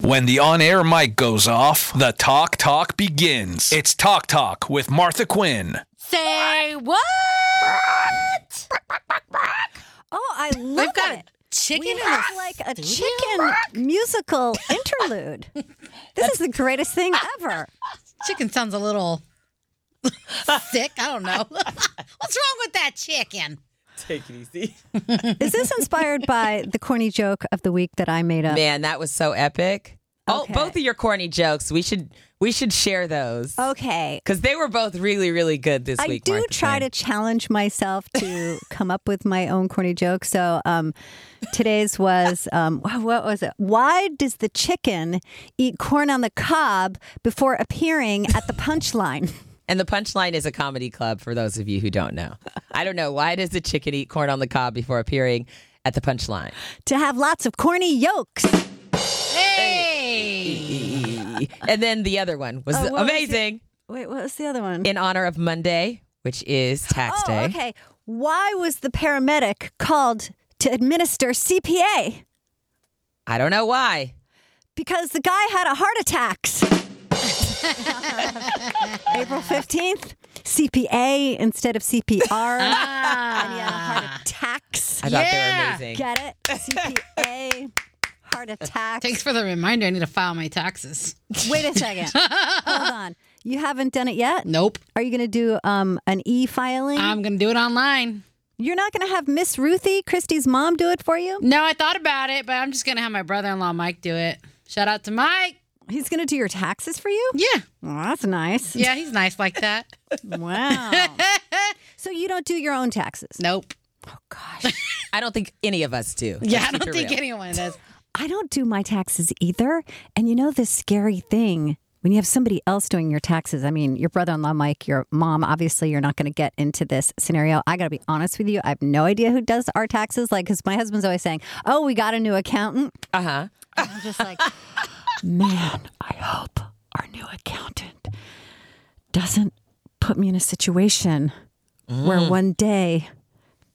When the on air mic goes off, the talk talk begins. It's Talk Talk with Martha Quinn. Say what? Oh, I love We've got it. chicken We in have the like a studio? chicken musical interlude. This is the greatest thing ever. Chicken sounds a little sick. I don't know. What's wrong with that chicken? Take it easy. Is this inspired by the corny joke of the week that I made up? Man, that was so epic. Oh, Okay. both of your corny jokes. We should we should share those. Okay. Because they were both really, really good this I week. I do Martha try Quinn. to challenge myself to come up with my own corny joke. So um, today's was um, what was it? Why does the chicken eat corn on the cob before appearing at the punchline? And the punchline is a comedy club for those of you who don't know. I don't know. Why does the chicken eat corn on the cob before appearing at the punchline? to have lots of corny yolks. Hey. And then the other one was Oh, what was amazing Wait, what was the other one? in honor of Monday, which is tax oh, day. okay. Why was the paramedic called to administer CPA? I don't know why. Because the guy had a heart attack. April 15th, CPA instead of CPR. and he had a heart attack. I thought Yeah. they were amazing. Get it? CPA, heart attack. Thanks for the reminder. I need to file my taxes. Wait a second. Hold on. You haven't done it yet? Nope. Are you going to do um, an e filing? I'm going to do it online. You're not going to have Miss Ruthie, Christie's mom, do it for you? No, I thought about it, but I'm just going to have my brother in law, Mike, do it. Shout out to Mike. He's going to do your taxes for you? Yeah. Oh, that's nice. Yeah, he's nice like that. Wow. so you don't do your own taxes? Nope. Oh, gosh. I don't think any of us do. Yeah, I don't think real. anyone does. I don't do my taxes either. And you know this scary thing when you have somebody else doing your taxes. I mean, your brother-in-law Mike, your mom, obviously you're not going to get into this scenario. I got to be honest with you. I have no idea who does our taxes like cuz my husband's always saying, "Oh, we got a new accountant." Uh huh. I'm just like, "Man, I hope our new accountant doesn't put me in a situation where mm. one day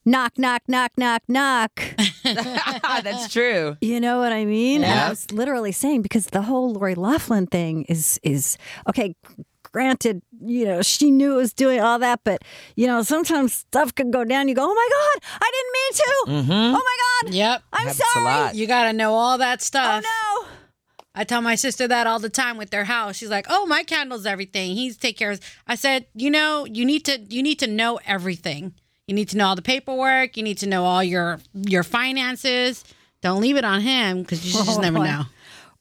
knock knock knock knock knock That's true. You know what I mean? And I was literally saying because the whole Lori Loughlin thing is is okay. Granted, you know she knew it was doing all that, but you know sometimes stuff can go down. You go, oh my god, I didn't mean to. Mm-hmm. Oh my god, Yep. I'm sorry. You got to know all that Oh stuff. no. I tell my sister that all the time with their house. She's like, "Oh, my candle's everything. He's take care of." I said, "You know, you need to you need to know everything. You need to know all the paperwork. You need to know all your your finances. Don't leave it on him because you just Oh, never know,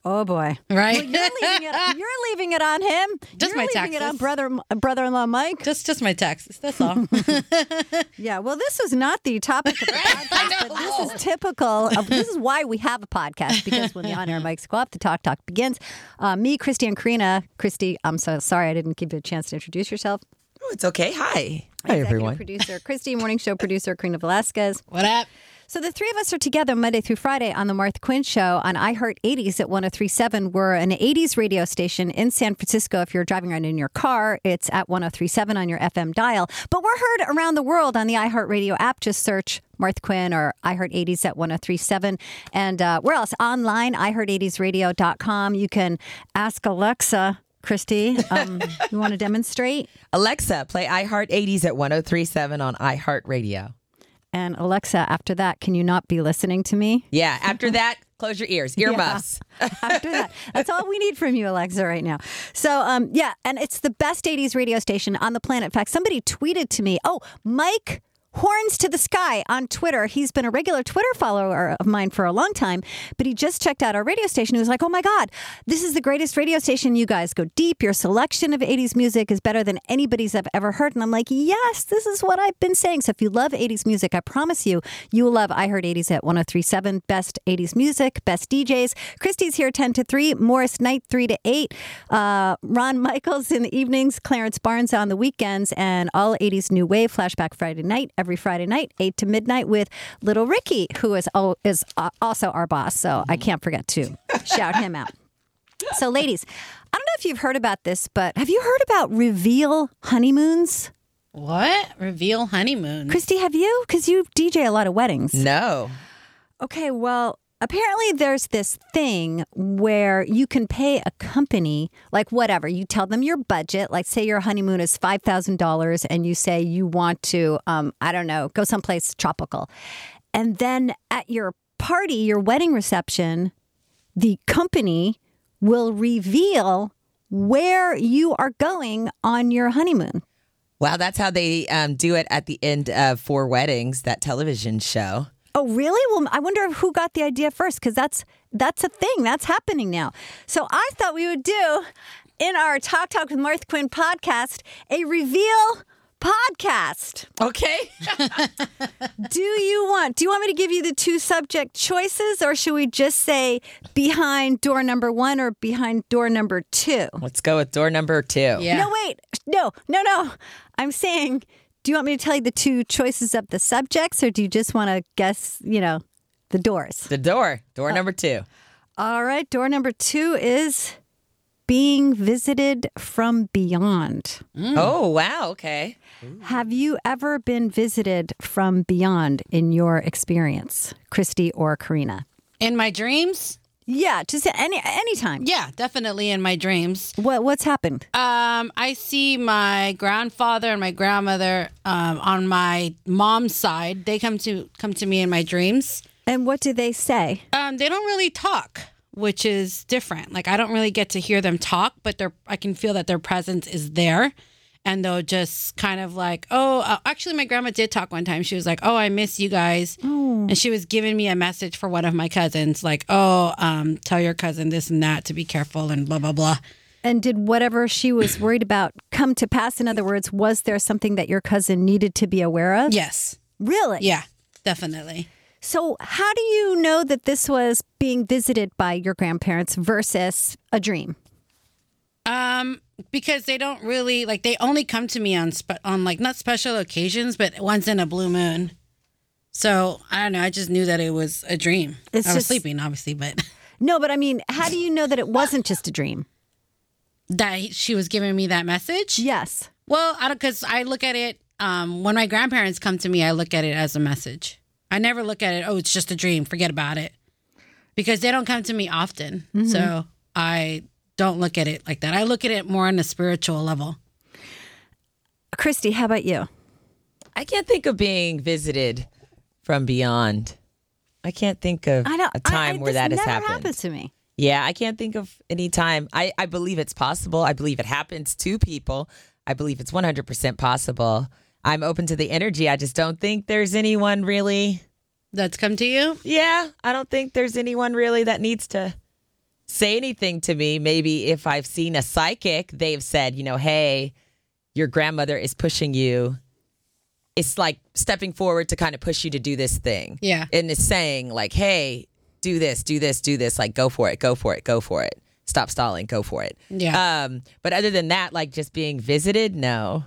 Oh boy. right? Well, you're leaving it. You're leaving it on him. Just you're my leaving it on brother brother-in-law Mike. just just my taxes. That's all. Yeah, well, this is not the topic of the podcast, but this is typical of this is why we have a podcast because when the on air mics go up, the talk talk begins. Uh, me, Christie, and Karena. Christie, I'm so sorry I didn't give you a chance to introduce yourself. Oh, it's okay. Hi. Hi, Executive everyone. Producer Christie, morning show producer Karena Velasquez. what up? So the three of us are together Monday through Friday on the Martha Quinn Show on iHeart 80s at 1037. We're an 80s radio station in San Francisco. If you're driving around in your car, it's at 1037 on your FM dial. But we're heard around the world on the iHeart Radio app. Just search Martha Quinn or iHeart 80s at 1037. And uh, where else? Online, iHeart80sRadio.com. You can ask Alexa. Christie, um, you want to demonstrate? Alexa, play iHeart 80s at 1037 on iHeartRadio. And Alexa, after that, can you not be listening to me? Yeah. After that, close your ears, earmuffs. after that. That's all we need from you, Alexa, right now. So, um, yeah, and it's the best 80s radio station on the planet. In fact, somebody tweeted to me, oh, Mike Horns to the Sky on Twitter. He's been a regular Twitter follower of mine for a long time, but he just checked out our radio station. He was like, oh my God, this is the greatest radio station. You guys go deep. Your selection of 80s music is better than anybody's I've ever heard. And I'm like, yes, this is what I've been saying. So if you love 80s music, I promise you, you will love iHeart 80s at 1037. Best 80s music, best DJs. Christie's here 10 to 3, Morris Night 3 to 8, uh, Ron Michaels in the evenings, Clarence Barnes on the weekends, and all 80s New Wave Flashback Friday night every Friday night, 8 to midnight, with Little Ricky, who is, oh, is uh, also our boss. So I can't forget to shout him out. So, ladies, I don't know if you've heard about this, but have you heard about reveal honeymoons? What? Reveal honeymoon. Christie, have you? Because you DJ a lot of weddings. No. Okay, well, apparently there's this thing where you can pay a company, like whatever, you tell them your budget, like say your honeymoon is $5,000 and you say you want to, um, I don't know, go someplace tropical. And then at your party, your wedding reception, the company will reveal where you are going on your honeymoon. Wow, that's how they um, do it at the end of Four Weddings, that television show. Oh, really? Well, I wonder who got the idea first because that's that's a thing that's happening now. So I thought we would do in our Talk Talk with Martha Quinn podcast a reveal podcast. Okay. Do you want? Do you want me to give you the two subject choices, or should we just say behind door number one or behind door number two? Let's go with door number two. Yeah. No, wait, no, no, no. I'm saying. Do you want me to tell you the two choices of the subjects, or do you just want to guess? You know, the doors. The door. Door oh. number two. All right, door number two is being visited from beyond. Mm. Oh, wow. Okay. Have you ever been visited from beyond in your experience, Christie or Karena? In my dreams? Yeah, just any anytime. Yeah, definitely in my dreams. What what's happened? Um, I see my grandfather and my grandmother um, on my mom's side. They come to come to me in my dreams. And what do they say? Um, they don't really talk, which is different. Like I don't really get to hear them talk, but they're I can feel that their presence is there. And they'll just kind of like, oh, uh, actually, my grandma did talk one time. She was like, oh, I miss you guys. And she was giving me a message for one of my cousins, like, oh, um, tell your cousin this and that to be careful and blah, blah, blah. And did whatever she was worried about come to pass? In other words, was there something that your cousin needed to be aware of? Yes. Really? Yeah, definitely. So, how do you know that this was being visited by your grandparents versus a dream? Um, because they don't really like they only come to me on spe- on like not special occasions, but once in a blue moon. So I don't know. I just knew that it was a dream. It's I was just- sleeping, obviously, but No, but I mean, how do you know that it wasn't just a dream? that she was giving me that message. Yes. Well, I don't because I look at it. Um, when my grandparents come to me, I look at it as a message. I never look at it. Oh, it's just a dream. Forget about it, because they don't come to me often. So I don't look at it like that. I look at it more on a spiritual level. Christie, how about you? I can't think of being visited from beyond. I can't think of I don't. a time I, I, where this that has never happened. to me. Yeah, I can't think of any time. I, I believe it's possible. I believe it happens to people. I believe it's 100% possible. I'm open to the energy. I just don't think there's anyone really. That's come to you. Yeah, I don't think there's anyone really that needs to say anything to me. Maybe if I've seen a psychic, they've said, you know, hey, your grandmother is pushing you. It's like stepping forward to kind of push you to do this thing. Yeah. And it's saying, like, hey, do this, do this, do this. Like, go for it, go for it, go for it. Stop stalling, go for it. Yeah. Um, but other than that, like just being visited, no.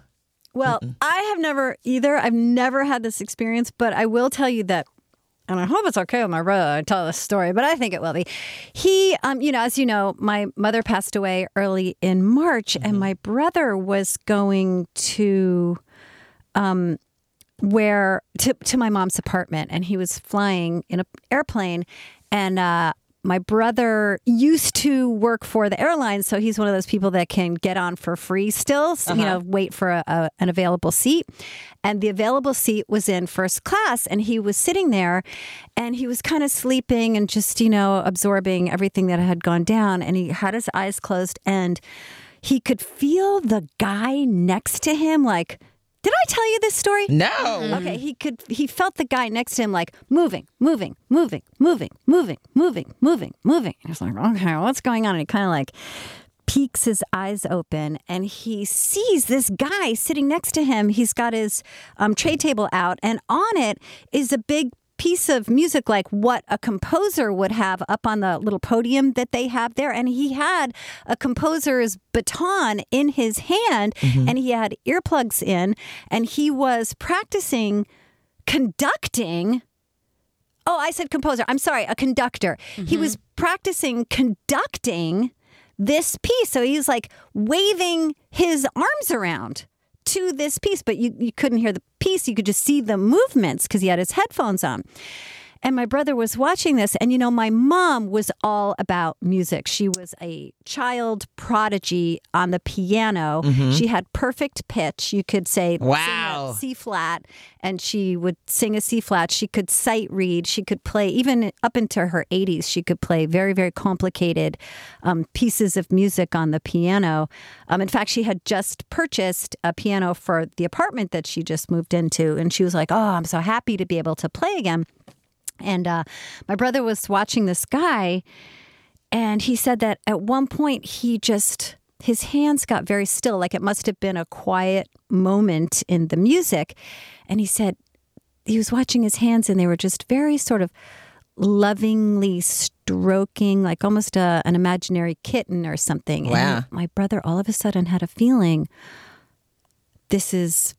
Well, I have never either. I've never had this experience, but I will tell you that. And I hope it's okay with my brother to tell this story, but I think it will be. He, um, you know, as you know, my mother passed away early in March, and my brother was going to, um, where to to my mom's apartment, and he was flying in an airplane, and uh, my brother used to work for the airline, so he's one of those people that can get on for free still, so, you uh-huh. know, wait for a, a, an available seat. And the available seat was in first class, and he was sitting there and he was kind of sleeping and just, you know, absorbing everything that had gone down. And he had his eyes closed and he could feel the guy next to him like Did I tell you this story? No. Okay, he could he felt the guy next to him like moving, moving, moving, moving, moving, moving, moving, moving. I was like, okay, what's going on? And he kind of like peeks his eyes open and he sees this guy sitting next to him. He's got his um, tray table out, and on it is a big piece of music like what a composer would have up on the little podium that they have there. And he had a composer's baton in his hand mm-hmm. and he had earplugs in and he was practicing conducting. Oh, I said composer. I'm sorry, a conductor. He mm-hmm. was practicing conducting this piece. So he was like waving his arms around to this piece, but you, you couldn't hear the piece. You could just see the movements because he had his headphones on. And my brother was watching this, and you know, my mom was all about music. She was a child prodigy on the piano. She had perfect pitch. You could say, Wow. C flat, and she would sing a C flat. She could sight read. She could play, even up into her 80s, she could play very, very complicated um, pieces of music on the piano. Um, in fact, she had just purchased a piano for the apartment that she just moved into. And she was like, Oh, I'm so happy to be able to play again. And uh, my brother was watching this guy, and he said that at one point he just his hands got very still, like it must have been a quiet moment in the music. And he said he was watching his hands, and they were just very sort of lovingly stroking, like almost a, an imaginary kitten or something. Wow. And my brother all of a sudden had a feeling this is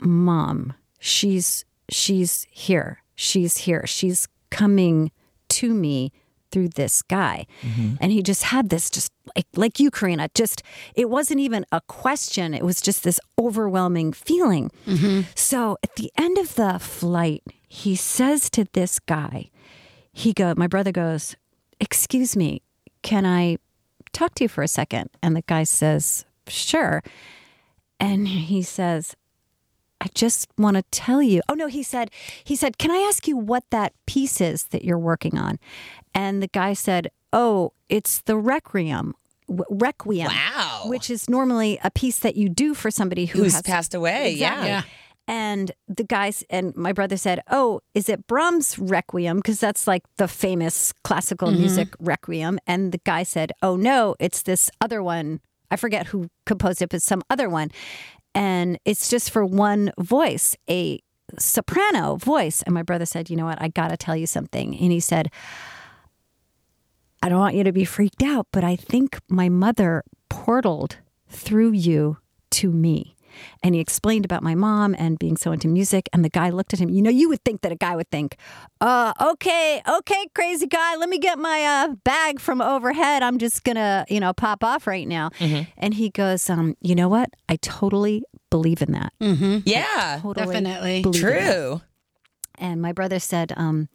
mom. She's she's here. She's here. She's coming to me through this guy. Mm-hmm. And he just had this just like like you, Karena, just it wasn't even a question. It was just this overwhelming feeling. Mm-hmm. So at the end of the flight, he says to this guy, he go, my brother goes, Excuse me, can I talk to you for a second? And the guy says, Sure. And he says, I just want to tell you. Oh no, he said, he said, "Can I ask you what that piece is that you're working on?" And the guy said, "Oh, it's the Requiem." w- Requiem, Wow. which is normally a piece that you do for somebody who Who's has passed away? Exactly. Yeah. And the guys and my brother said, "Oh, is it Brahms' Requiem? Because that's like the famous classical mm-hmm. music Requiem." And the guy said, "Oh no, it's this other one. I forget who composed it, but some other one, and it's just for one voice, a soprano voice." And my brother said, "You know what? I got to tell you something." And he said, "I don't want you to be freaked out, but I think my mother portaled through you to me." And he explained about my mom and being so into music. And the guy looked at him. You know, you would think that a guy would think, uh, okay, okay, crazy guy, let me get my uh, bag from overhead. I'm just going to, you know, pop off right now. And he goes, um, you know what? I totally believe in that. Yeah. Totally Definitely. believe in that. True. And my brother said, um,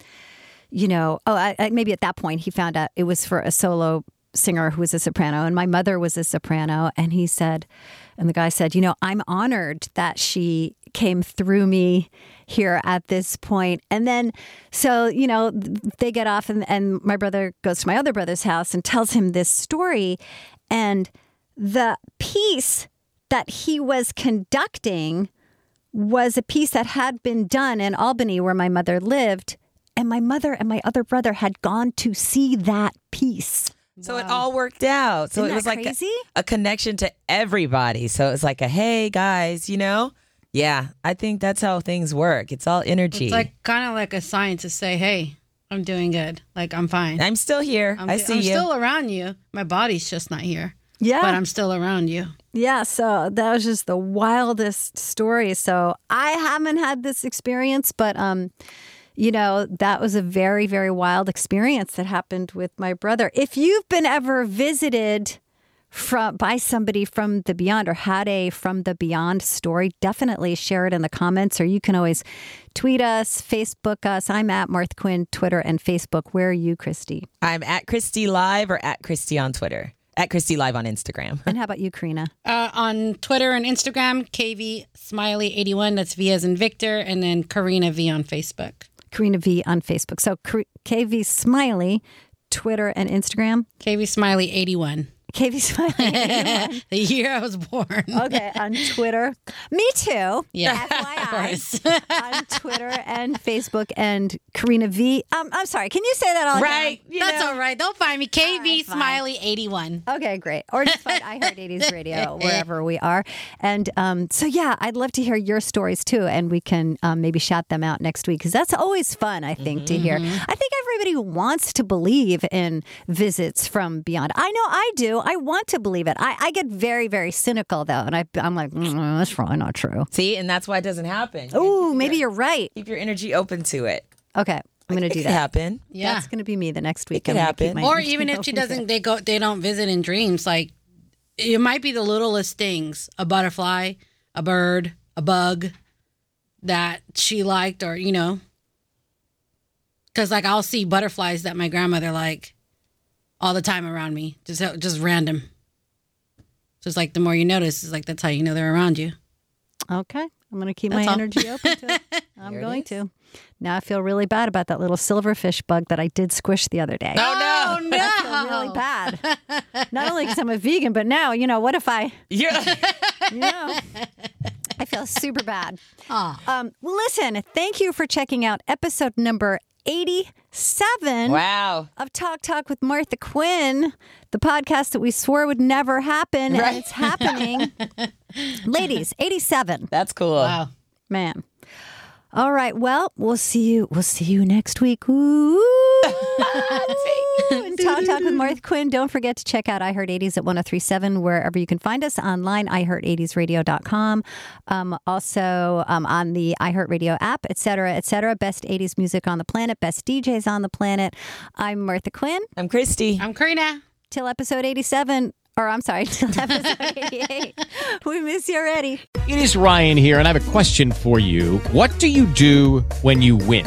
you know, oh, I, I, maybe at that point he found out it was for a solo singer who was a soprano, and my mother was a soprano. And he said, and the guy said, you know, I'm honored that she came through me here at this point. And then, so, you know, they get off, and, and my brother goes to my other brother's house and tells him this story. And the piece that he was conducting was a piece that had been done in Albany where my mother lived. And my mother and my other brother had gone to see that piece. So it all worked out. So Isn't it was like a, crazy? a connection to everybody. So it was like a hey guys, you know? Yeah, I think that's how things work. It's all energy. It's like kind of like a sign to say, "Hey, I'm doing good. Like I'm fine. I'm still here. I'm, I d- see I'm you. still around you. My body's just not here, Yeah. but I'm still around you." Yeah, so that was just the wildest story. So I haven't had this experience, but um, you know, that was a very, very wild experience that happened with my brother. If you've been ever visited from by somebody from the beyond or had a from the beyond story, definitely share it in the comments, or you can always tweet us, Facebook us. I'm at Martha Quinn, Twitter and Facebook. Where are you, Christie? I'm at Christie Live or at Christie on Twitter. At Christie Live on Instagram. And how about you, Karena? Uh, on Twitter and Instagram, KV Smiley81. That's V as in Victor, and then Karena V on Facebook. Karena V on Facebook. So KV Smiley, Twitter and Instagram. KV Smiley81. KV Smiley. the year I was born. okay, on Twitter. Me too. Yeah, FYI. on Twitter and Facebook and Karena V. Um, I'm sorry. Can you say that all Right. again? You That's know. all right. Don't find me. KV right. Smiley 81. Okay, great. Or just find iHeart 80s Radio wherever we are. And um, so, yeah, I'd love to hear your stories too, and we can um, maybe shout them out next week because that's always fun, I think, to hear. I think everybody wants to believe in visits from beyond. I know I do. I want to believe it. I, I get very, very cynical though, and I, I'm like, mm, that's probably not true. See, and that's why it doesn't happen. Oh, maybe you're right. Keep your energy open to it. Okay, I'm going to It do could that. happen. Yeah. That's going to be me the next week. It could I'm gonna keep happen. or even if she doesn't they go they don't visit in dreams like it might be the littlest things a butterfly a bird a bug that she liked or you know because like i'll see butterflies that my grandmother like all the time around me just just random just like the more you notice it's like that's how you know they're around you Okay. I'm going to keep That's my all. energy open to it. I'm Here it going is. to. Now I feel really bad about that little silverfish bug that I did squish the other day. Oh, no. no I feel really bad. Not only because I'm a vegan, but now, you know, what if I, Yeah. you know, I feel super bad. Aw. Um, listen, thank you for checking out episode number 87 wow. of Talk Talk with Martha Quinn, the podcast that we swore would never happen, Right. and it's happening. Ladies, 87. That's cool. wow Man. All right. Well, we'll see you. We'll see you next week. Ooh. and Talk Talk with Martha Quinn. Don't forget to check out iHeart 80s at 1037 wherever you can find us online, iHeart80sRadio.com. Um, also um, on the iHeartRadio app, et cetera, et cetera. Best 80s music on the planet, best DJs on the planet. I'm Martha Quinn. I'm Christie. i'm karena Till episode 87. Or I'm sorry, till episode 88. we miss you already. It is Ryan here, and I have a question for you. What do you do when you win?